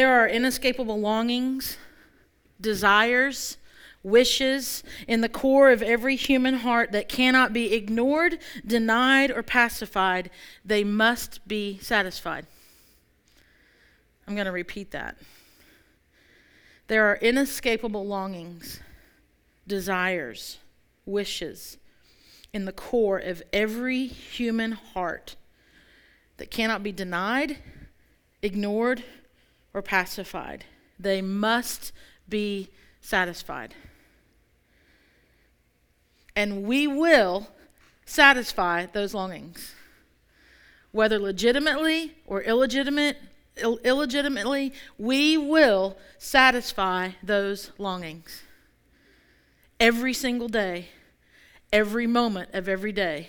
There are inescapable longings, desires, wishes in the core of every human heart that cannot be ignored, denied, or pacified. They must be satisfied. I'm going to repeat that. There are inescapable longings, desires, wishes in the core of every human heart that cannot be denied, ignored, or pacified. They must be satisfied. And we will satisfy those longings. Whether legitimately or illegitimate, Ill- illegitimately, we will satisfy those longings. Every single day, every moment of every day,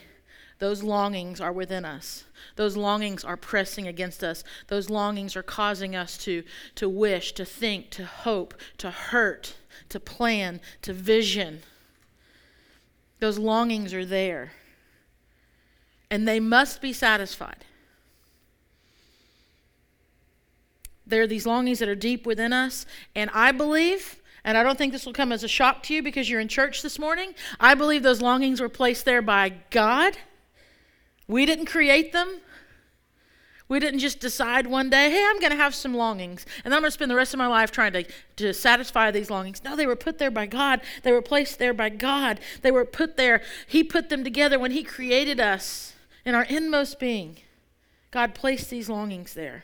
those longings are within us. Those longings are pressing against us. Those longings are causing us to, to wish, to think, to hope, to hurt, to plan, to vision. Those longings are there. And they must be satisfied. There are these longings that are deep within us. And I believe, and I don't think this will come as a shock to you because you're in church this morning, I believe those longings were placed there by God. We didn't create them. We didn't just decide one day, hey, I'm going to have some longings, and I'm going to spend the rest of my life trying to, to satisfy these longings. No, they were put there by God. They were placed there by God. They were put there. He put them together when He created us in our inmost being. God placed these longings there.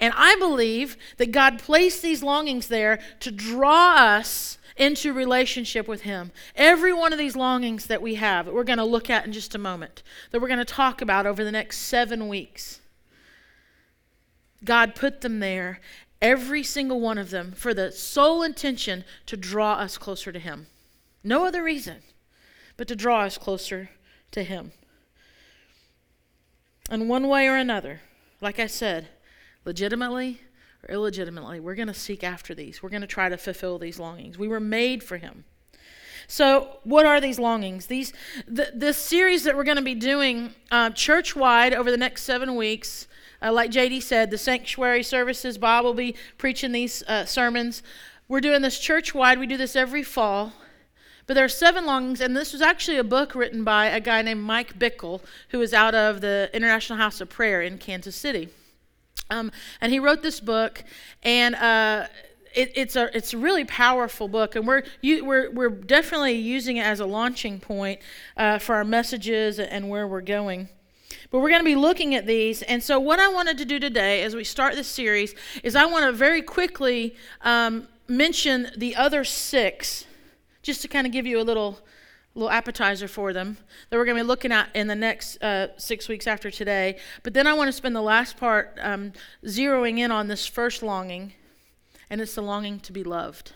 And I believe that God placed these longings there to draw us into relationship with Him. Every one of these longings that we have, that we're going to look at in just a moment, that we're going to talk about over the next seven weeks, God put them there, every single one of them, for the sole intention to draw us closer to Him. No other reason, but to draw us closer to Him. And one way or another, like I said, legitimately or illegitimately, we're going to seek after these. We're going to try to fulfill these longings. We were made for Him. So, what are these longings? These, th- this series that we're going to be doing uh, church wide over the next seven weeks, uh, like JD said, the sanctuary services, Bob will be preaching these uh, sermons. We're doing this church wide. We do this every fall. But there are seven longings, and this was actually a book written by a guy named Mike Bickle, who is out of the International House of Prayer in Kansas City. Um, and he wrote this book, and uh, it, it's a it's a really powerful book, and we're you, we're we're definitely using it as a launching point uh, for our messages and where we're going. But we're going to be looking at these, and so what I wanted to do today, as we start this series, is I want to very quickly um, mention the other six, just to kind of give you a little little appetizer for them that we're going to be looking at in the next uh, six weeks after today. But then I want to spend the last part um, zeroing in on this first longing, and it's the longing to be loved.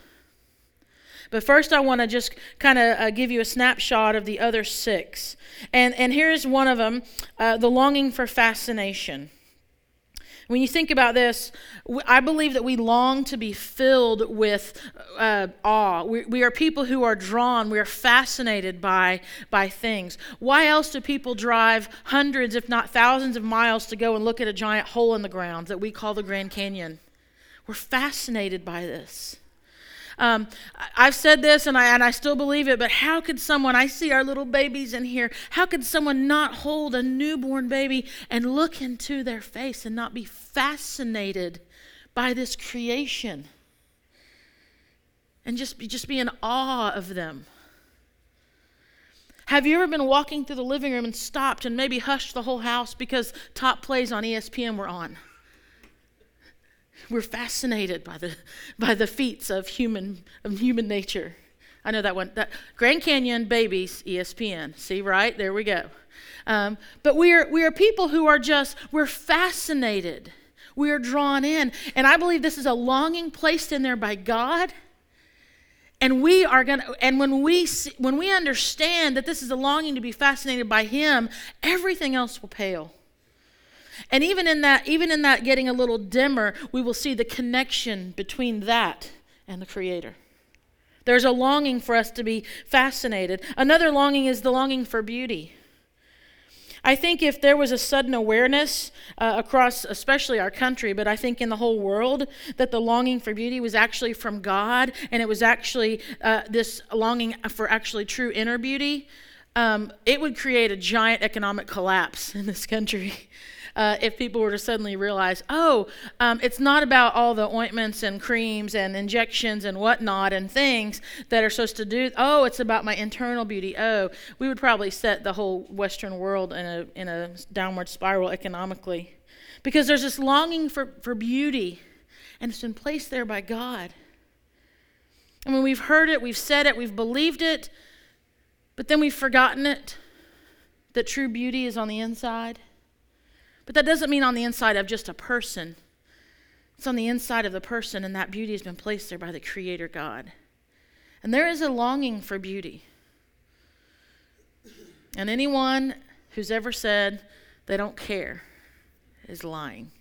But first, I want to just kind of uh, give you a snapshot of the other six. And, and here's one of them uh, the longing for fascination. When you think about this, I believe that we long to be filled with uh, awe. We, we, are people who are drawn, we are fascinated by, by things. Why else do people drive hundreds, if not thousands, of miles to go and look at a giant hole in the ground that we call the Grand Canyon? We're fascinated by this. Um, I've said this and I, and I still believe it, but how could someone, I see our little babies in here, how could someone not hold a newborn baby and look into their face and not be fascinated by this creation? And just be, just be in awe of them. Have you ever been walking through the living room and stopped and maybe hushed the whole house because top plays on ESPN were on? We're fascinated by the, by the feats of human, of human nature. I know that one. That, Grand Canyon, babies, ESPN. See, right? There we go. Um, but we are, we are people who are just, we're fascinated. We are drawn in. And I believe this is a longing placed in there by God. And we are going to, and when we, see, when we understand that this is a longing to be fascinated by Him, everything else will pale. And even in that, even in that getting a little dimmer, we will see the connection between that and the Creator. There's a longing for us to be fascinated. Another longing is the longing for beauty. I think if there was a sudden awareness uh, across, especially our country, but I think in the whole world, that the longing for beauty was actually from God and it was actually uh, this longing for actually true inner beauty, um, it would create a giant economic collapse in this country. uh, if people were to suddenly realize, oh, um, it's not about all the ointments and creams and injections and whatnot and things that are supposed to do. Oh, it's about my internal beauty. Oh, we would probably set the whole Western world in a in a downward spiral economically, because there's this longing for for beauty, and it's been placed there by God. I mean, we've heard it, we've said it, we've believed it, but then we've forgotten it. That true beauty is on the inside. But that doesn't mean on the inside of just a person. It's on the inside of the person, and that beauty has been placed there by the Creator God. And there is a longing for beauty. And anyone who's ever said they don't care is lying.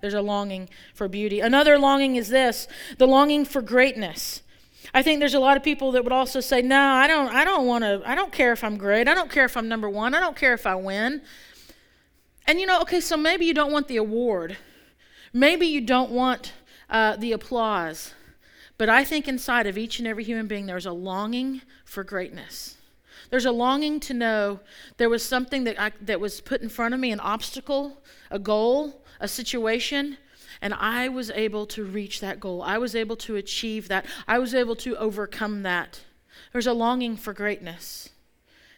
There's a longing for beauty. Another longing is this the longing for greatness. I think there's a lot of people that would also say, "No, I don't I don't want to I don't care if I'm great. I don't care if I'm number 1. I don't care if I win." And you know, okay, so maybe you don't want the award. Maybe you don't want uh, the applause. But I think inside of each and every human being there's a longing for greatness. There's a longing to know there was something that I, that was put in front of me, an obstacle, a goal, a situation and I was able to reach that goal. I was able to achieve that. I was able to overcome that. There's a longing for greatness.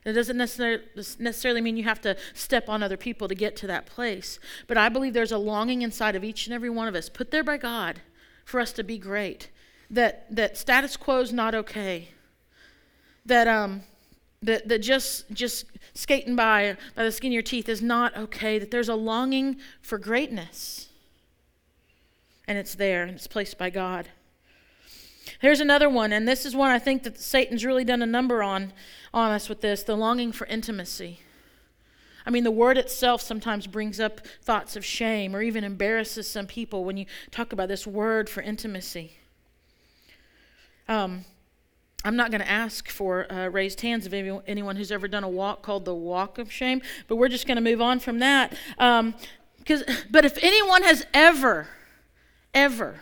It doesn't necessarily mean you have to step on other people to get to that place. But I believe there's a longing inside of each and every one of us, put there by God, for us to be great. That, that status quo is not okay. That, um, that, that just, just skating by by the skin of your teeth is not okay. That there's a longing for greatness and it's there and it's placed by God. Here's another one, and this is one I think that Satan's really done a number on on us with this, the longing for intimacy. I mean, the word itself sometimes brings up thoughts of shame or even embarrasses some people when you talk about this word for intimacy. Um, I'm not going to ask for uh, raised hands of anyone who's ever done a walk called the Walk of Shame, but we're just going to move on from that. Um, because, but if anyone has ever ever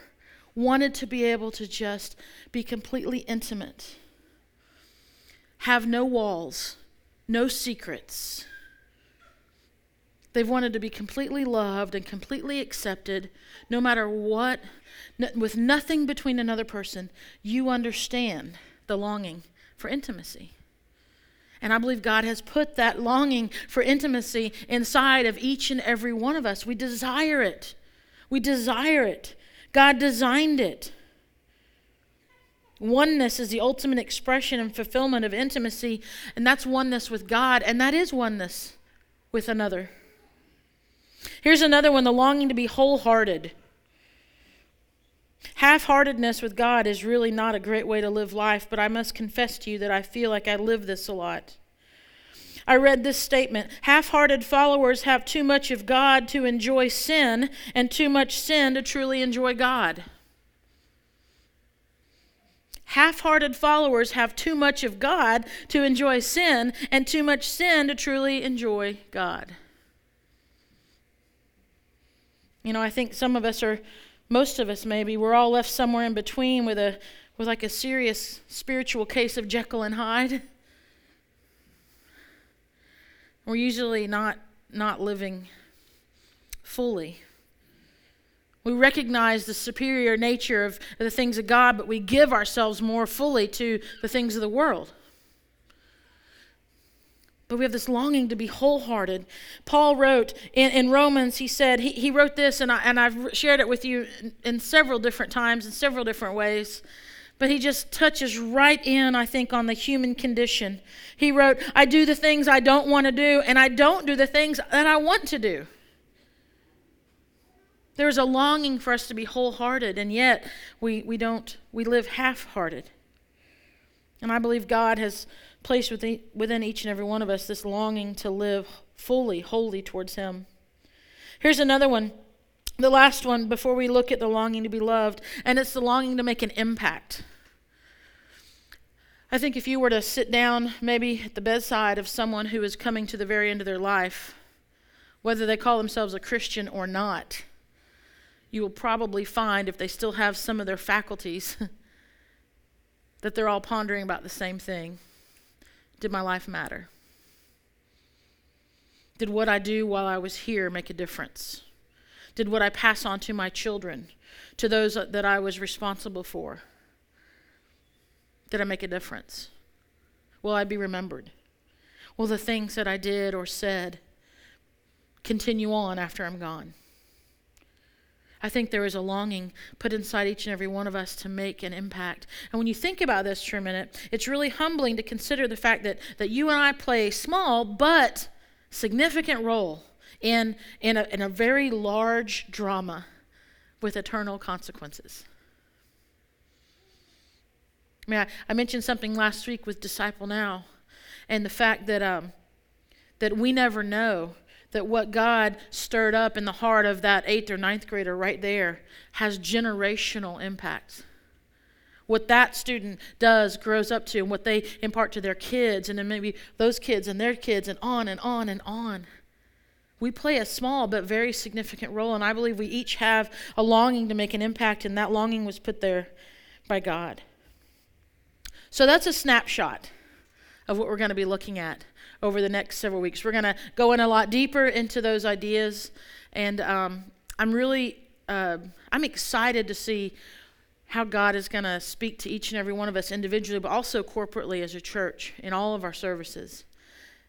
wanted to be able to just be completely intimate, have no walls, no secrets. They've wanted to be completely loved and completely accepted, no matter what, with nothing between another person. You understand the longing for intimacy. And I believe God has put that longing for intimacy inside of each and every one of us. We desire it. We desire it. God designed it. Oneness is the ultimate expression and fulfillment of intimacy, and that's oneness with God, and that is oneness with another. Here's another one the longing to be wholehearted. Half heartedness with God is really not a great way to live life, but I must confess to you that I feel like I live this a lot. I read this statement Half hearted followers have too much of God to enjoy sin, and too much sin to truly enjoy God. Half hearted followers have too much of God to enjoy sin, and too much sin to truly enjoy God. You know, I think some of us are, most of us maybe, we're all left somewhere in between with a with like a serious spiritual case of Jekyll and Hyde. We're usually not, not living fully. We recognize the superior nature of the things of God, but we give ourselves more fully to the things of the world. But we have this longing to be wholehearted. Paul wrote in, in Romans, he said, he, he wrote this, and, I, and I've shared it with you in, in several different times, in several different ways but he just touches right in, I think, on the human condition. He wrote, I do the things I don't want to do, and I don't do the things that I want to do. There's a longing for us to be wholehearted, and yet we, we don't, we live half hearted. And I believe God has placed within, within each and every one of us this longing to live fully, wholly towards Him. Here's another one the last one before we look at the longing to be loved, and it's the longing to make an impact. I think if you were to sit down maybe at the bedside of someone who is coming to the very end of their life, whether they call themselves a Christian or not, you will probably find, if they still have some of their faculties, that they're all pondering about the same thing Did my life matter? Did what I do while I was here make a difference? Did what I pass on to my children, to those that I was responsible for? Did I make a difference? Will I be remembered? Will the things that I did or said continue on after I'm gone? I think there is a longing put inside each and every one of us to make an impact. And when you think about this for a minute, it's really humbling to consider the fact that, that you and I play a small but significant role in, in, a, in a very large drama with eternal consequences. I mean, I, I, mentioned something last week with Disciple Now, and the fact that um, that we never know that what God stirred up in the heart of that eighth or ninth grader right there has generational impacts. What that student does grows up to, and what they impart to their kids, and then maybe those kids and their kids, and on and on and on. We play a small but very significant role, and I believe we each have a longing to make an impact, and that longing was put there by God. So that's a snapshot of what we're going to be looking at over the next several weeks. We're going to go in a lot deeper into those ideas, and um, I'm really uh, I'm excited to see how God is going to speak to each and every one of us individually, but also corporately as a church in all of our services,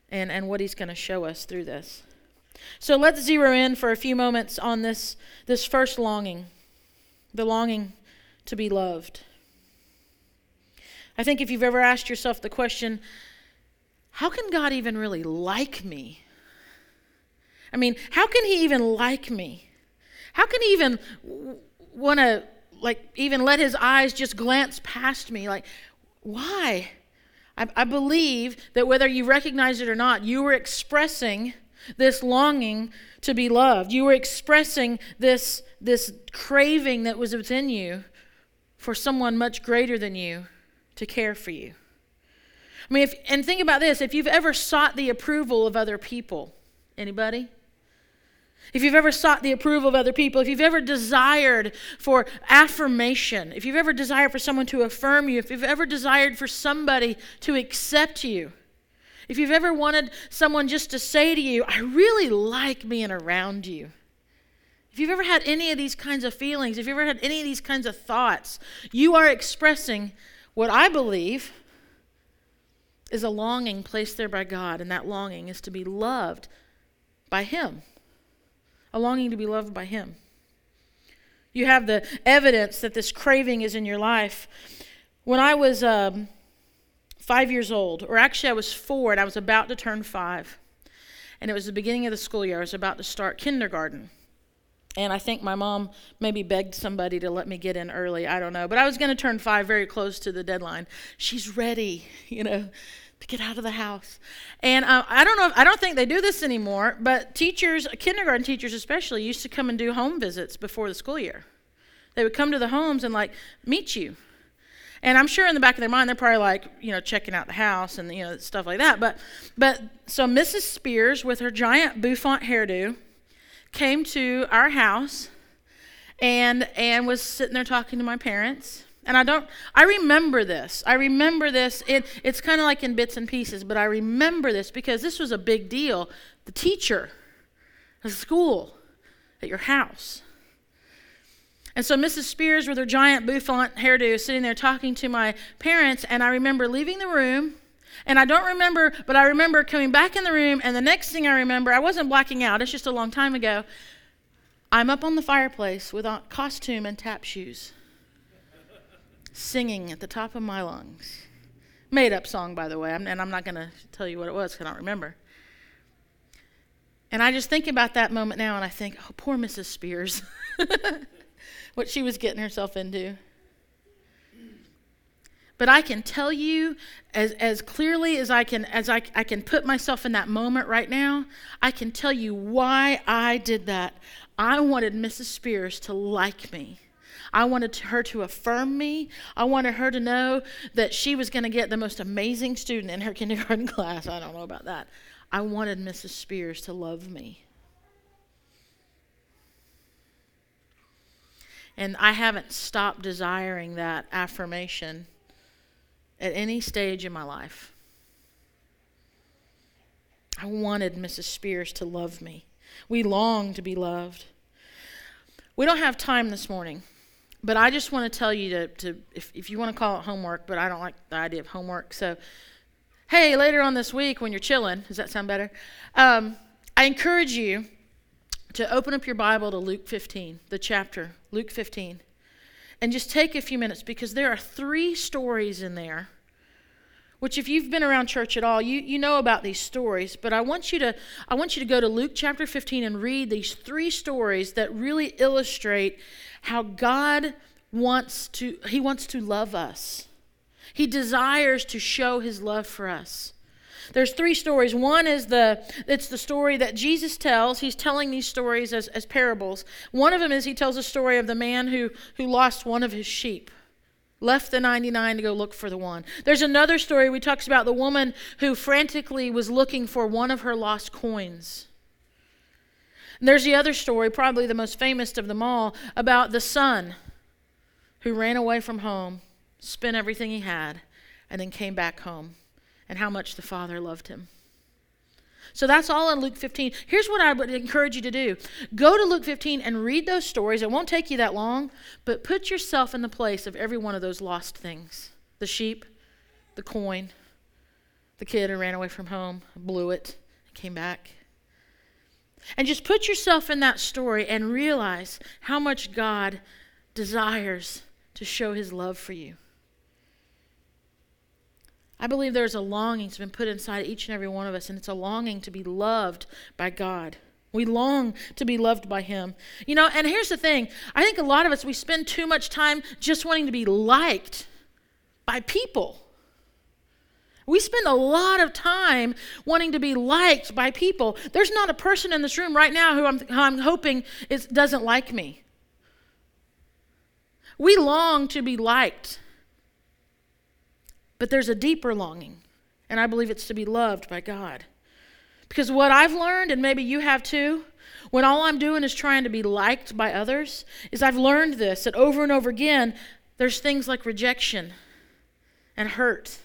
and and what He's going to show us through this. So let's zero in for a few moments on this this first longing, the longing to be loved. I think if you've ever asked yourself the question, how can God even really like me? I mean, how can He even like me? How can He even want to, like, even let His eyes just glance past me? Like, why? I, I believe that whether you recognize it or not, you were expressing this longing to be loved. You were expressing this, this craving that was within you for someone much greater than you to care for you. I mean, if, and think about this if you've ever sought the approval of other people, anybody? If you've ever sought the approval of other people, if you've ever desired for affirmation, if you've ever desired for someone to affirm you, if you've ever desired for somebody to accept you, if you've ever wanted someone just to say to you, I really like being around you. If you've ever had any of these kinds of feelings, if you've ever had any of these kinds of thoughts, you are expressing what I believe is a longing placed there by God, and that longing is to be loved by Him. A longing to be loved by Him. You have the evidence that this craving is in your life. When I was um, five years old, or actually I was four, and I was about to turn five, and it was the beginning of the school year. I was about to start kindergarten. And I think my mom maybe begged somebody to let me get in early. I don't know. But I was going to turn five very close to the deadline. She's ready, you know, to get out of the house. And uh, I don't know, if, I don't think they do this anymore, but teachers, kindergarten teachers especially, used to come and do home visits before the school year. They would come to the homes and like meet you. And I'm sure in the back of their mind, they're probably like, you know, checking out the house and, you know, stuff like that. But, but so Mrs. Spears with her giant bouffant hairdo, came to our house and and was sitting there talking to my parents. And i don't i remember this. I remember this. It, it's kind of like in bits and pieces but i remember this because this was a big deal. The teacher the school at your house. And so mrs spears with her giant bouffant hairdo sitting there talking to my parents and i remember leaving the room and I don't remember, but I remember coming back in the room, and the next thing I remember, I wasn't blacking out, it's just a long time ago. I'm up on the fireplace with a costume and tap shoes, singing at the top of my lungs. Made up song, by the way, and I'm not going to tell you what it was because I don't remember. And I just think about that moment now, and I think, oh, poor Mrs. Spears, what she was getting herself into. But I can tell you as, as clearly as I can as I, I can put myself in that moment right now, I can tell you why I did that. I wanted Mrs. Spears to like me. I wanted her to affirm me. I wanted her to know that she was going to get the most amazing student in her kindergarten class. I don't know about that. I wanted Mrs. Spears to love me. And I haven't stopped desiring that affirmation at any stage in my life. I wanted Mrs. Spears to love me. We long to be loved. We don't have time this morning, but I just want to tell you to, to if, if you want to call it homework, but I don't like the idea of homework. So, hey, later on this week when you're chilling, does that sound better? Um, I encourage you to open up your Bible to Luke 15, the chapter, Luke 15, and just take a few minutes because there are three stories in there which if you've been around church at all, you, you know about these stories, but I want you to I want you to go to Luke chapter 15 and read these three stories that really illustrate how God wants to he wants to love us. He desires to show his love for us. There's three stories. One is the it's the story that Jesus tells. He's telling these stories as, as parables. One of them is he tells a story of the man who who lost one of his sheep left the 99 to go look for the one. There's another story we talks about the woman who frantically was looking for one of her lost coins. And there's the other story, probably the most famous of them all, about the son who ran away from home, spent everything he had, and then came back home, and how much the father loved him. So that's all in Luke 15. Here's what I would encourage you to do go to Luke 15 and read those stories. It won't take you that long, but put yourself in the place of every one of those lost things the sheep, the coin, the kid who ran away from home, blew it, came back. And just put yourself in that story and realize how much God desires to show his love for you. I believe there's a longing that's been put inside each and every one of us, and it's a longing to be loved by God. We long to be loved by Him. You know, and here's the thing I think a lot of us, we spend too much time just wanting to be liked by people. We spend a lot of time wanting to be liked by people. There's not a person in this room right now who I'm, who I'm hoping is, doesn't like me. We long to be liked. But there's a deeper longing, and I believe it's to be loved by God. Because what I've learned, and maybe you have too, when all I'm doing is trying to be liked by others, is I've learned this that over and over again, there's things like rejection and hurt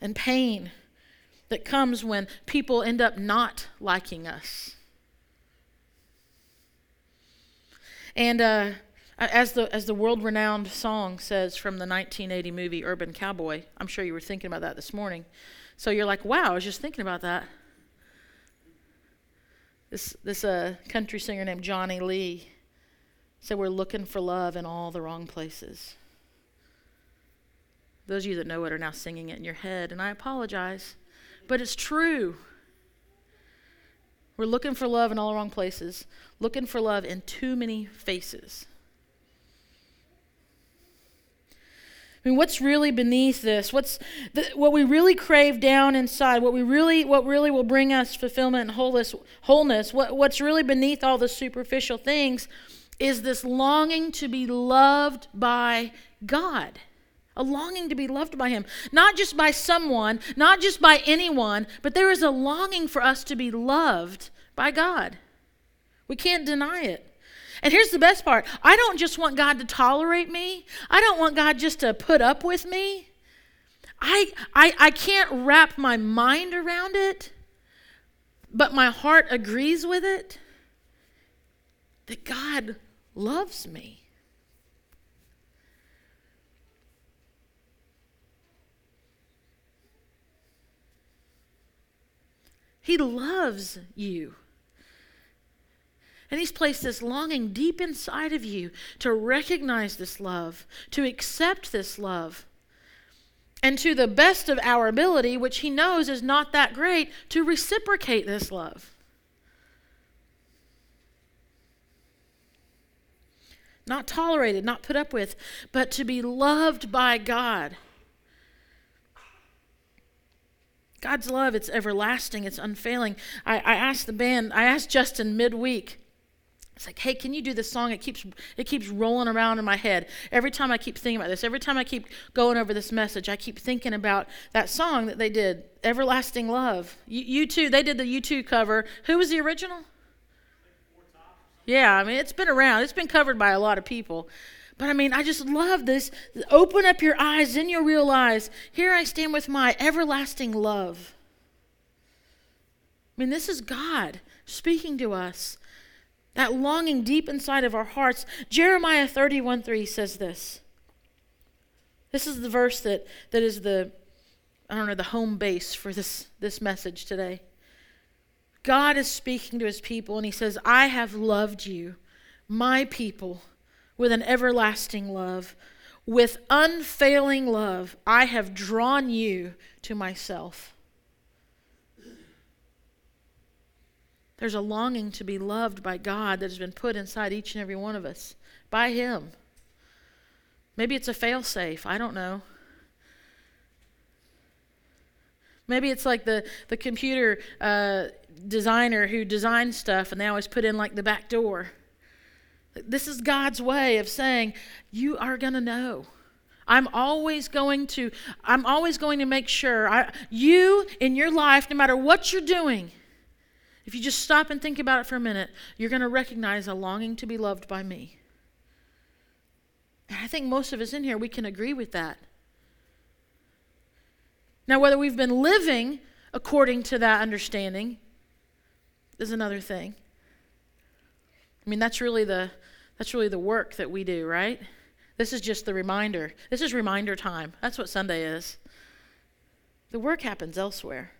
and pain that comes when people end up not liking us. And uh, as the, as the world renowned song says from the 1980 movie Urban Cowboy, I'm sure you were thinking about that this morning. So you're like, wow, I was just thinking about that. This, this uh, country singer named Johnny Lee said, We're looking for love in all the wrong places. Those of you that know it are now singing it in your head, and I apologize, but it's true. We're looking for love in all the wrong places, looking for love in too many faces. I mean, what's really beneath this? What's the, what we really crave down inside? What we really, what really will bring us fulfillment and wholeness? Wholeness. What, what's really beneath all the superficial things is this longing to be loved by God. A longing to be loved by Him. Not just by someone, not just by anyone, but there is a longing for us to be loved by God. We can't deny it. And here's the best part I don't just want God to tolerate me, I don't want God just to put up with me. I, I, I can't wrap my mind around it, but my heart agrees with it that God loves me. He loves you. And He's placed this longing deep inside of you to recognize this love, to accept this love, and to the best of our ability, which He knows is not that great, to reciprocate this love. Not tolerated, not put up with, but to be loved by God. God's love, it's everlasting, it's unfailing. I, I asked the band, I asked Justin midweek, it's like, "Hey, can you do this song? It keeps it keeps rolling around in my head. Every time I keep thinking about this, every time I keep going over this message, I keep thinking about that song that they did, Everlasting Love. You, U2, they did the U2 cover. Who was the original? Yeah, I mean, it's been around. It's been covered by a lot of people. But I mean, I just love this. Open up your eyes, then you'll realize here I stand with my everlasting love. I mean, this is God speaking to us. That longing deep inside of our hearts. Jeremiah 31 3 says this. This is the verse that, that is the, I don't know, the home base for this, this message today. God is speaking to his people, and he says, I have loved you, my people with an everlasting love. With unfailing love, I have drawn you to myself. There's a longing to be loved by God that has been put inside each and every one of us by Him. Maybe it's a failsafe. I don't know. Maybe it's like the, the computer uh, designer who designs stuff and they always put in like the back door. This is God's way of saying, you are going to know. I'm always going to I'm always going to make sure I, you in your life no matter what you're doing if you just stop and think about it for a minute, you're going to recognize a longing to be loved by me. And I think most of us in here we can agree with that. Now whether we've been living according to that understanding is another thing. I mean that's really the that's really the work that we do, right? This is just the reminder. This is reminder time. That's what Sunday is. The work happens elsewhere.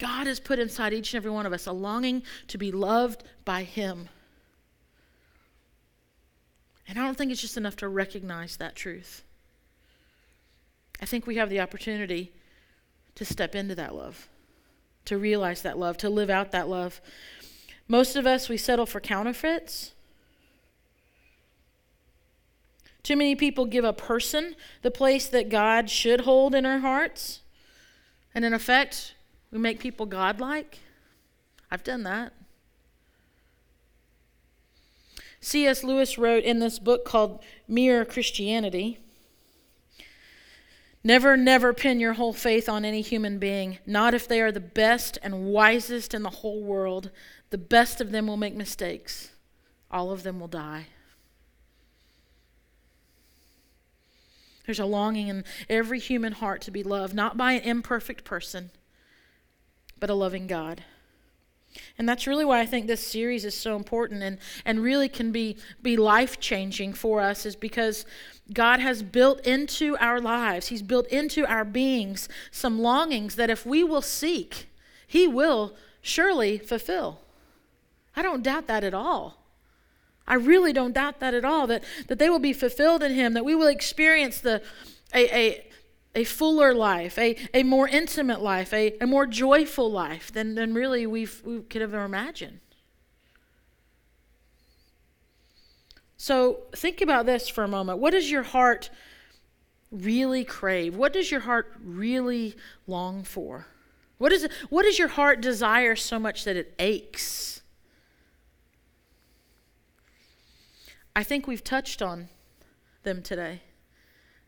God has put inside each and every one of us a longing to be loved by Him. And I don't think it's just enough to recognize that truth. I think we have the opportunity to step into that love, to realize that love, to live out that love. Most of us, we settle for counterfeits. Too many people give a person the place that God should hold in our hearts. And in effect, we make people godlike. I've done that. C.S. Lewis wrote in this book called Mere Christianity Never, never pin your whole faith on any human being, not if they are the best and wisest in the whole world. The best of them will make mistakes, all of them will die. There's a longing in every human heart to be loved, not by an imperfect person, but a loving God. And that's really why I think this series is so important and, and really can be, be life changing for us, is because God has built into our lives, He's built into our beings some longings that if we will seek, He will surely fulfill. I don't doubt that at all. I really don't doubt that at all, that, that they will be fulfilled in Him, that we will experience the, a, a, a fuller life, a, a more intimate life, a, a more joyful life than, than really we've, we could have imagined. So think about this for a moment. What does your heart really crave? What does your heart really long for? What, is what does your heart desire so much that it aches? I think we've touched on them today.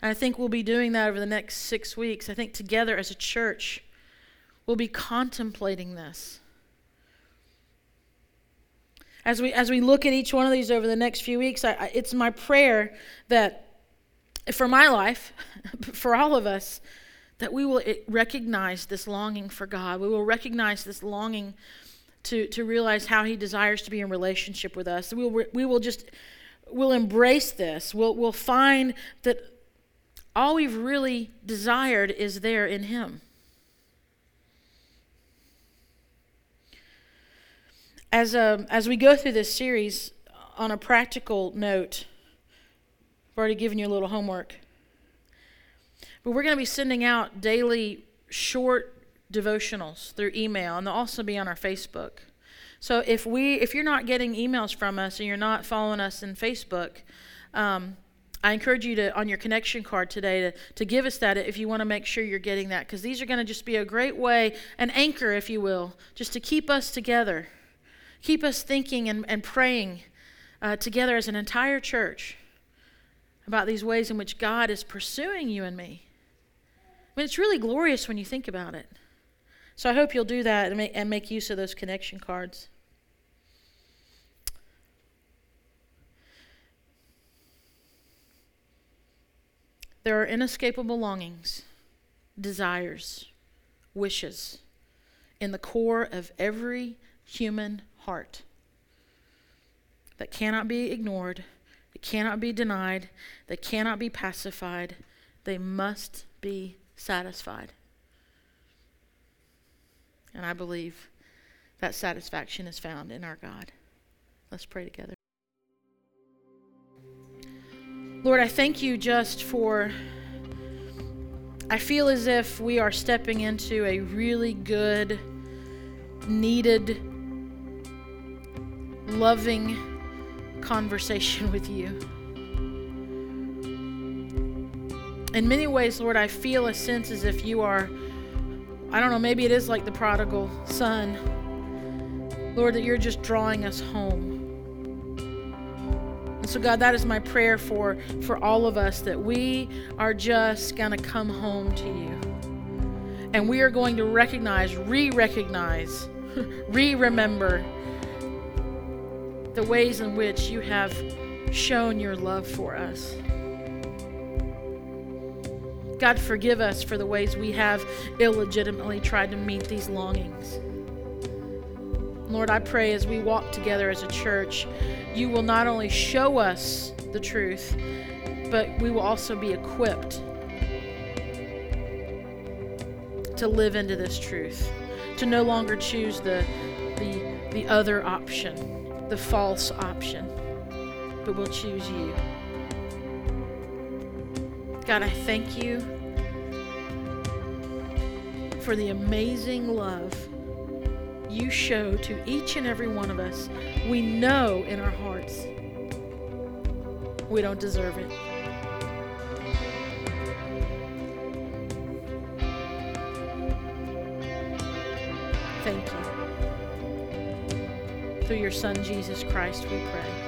And I think we'll be doing that over the next six weeks. I think together as a church, we'll be contemplating this. As we, as we look at each one of these over the next few weeks, I, I, it's my prayer that for my life, for all of us, that we will eh, recognize this longing for God. We will recognize this longing to, to realize how He desires to be in relationship with us. We will, we will just we'll embrace this. We'll, we'll find that all we've really desired is there in Him. As, um, as we go through this series, on a practical note, I've already given you a little homework. But we're going to be sending out daily short devotionals through email, and they'll also be on our Facebook. So if we if you're not getting emails from us and you're not following us in Facebook, um, I encourage you to on your connection card today to, to give us that if you want to make sure you're getting that because these are going to just be a great way, an anchor, if you will, just to keep us together, Keep us thinking and, and praying uh, together as an entire church about these ways in which God is pursuing you and me. I mean, it's really glorious when you think about it. So I hope you'll do that and make, and make use of those connection cards. There are inescapable longings, desires, wishes in the core of every human heart that cannot be ignored, that cannot be denied, that cannot be pacified. They must be satisfied. And I believe that satisfaction is found in our God. Let's pray together. Lord, I thank you just for. I feel as if we are stepping into a really good, needed, loving conversation with you. In many ways, Lord, I feel a sense as if you are, I don't know, maybe it is like the prodigal son. Lord, that you're just drawing us home. And so, God, that is my prayer for, for all of us that we are just going to come home to you. And we are going to recognize, re recognize, re remember the ways in which you have shown your love for us. God, forgive us for the ways we have illegitimately tried to meet these longings. Lord, I pray as we walk together as a church, you will not only show us the truth, but we will also be equipped to live into this truth, to no longer choose the, the, the other option, the false option, but we'll choose you. God, I thank you for the amazing love you show to each and every one of us. We know in our hearts we don't deserve it. Thank you. Through your Son, Jesus Christ, we pray.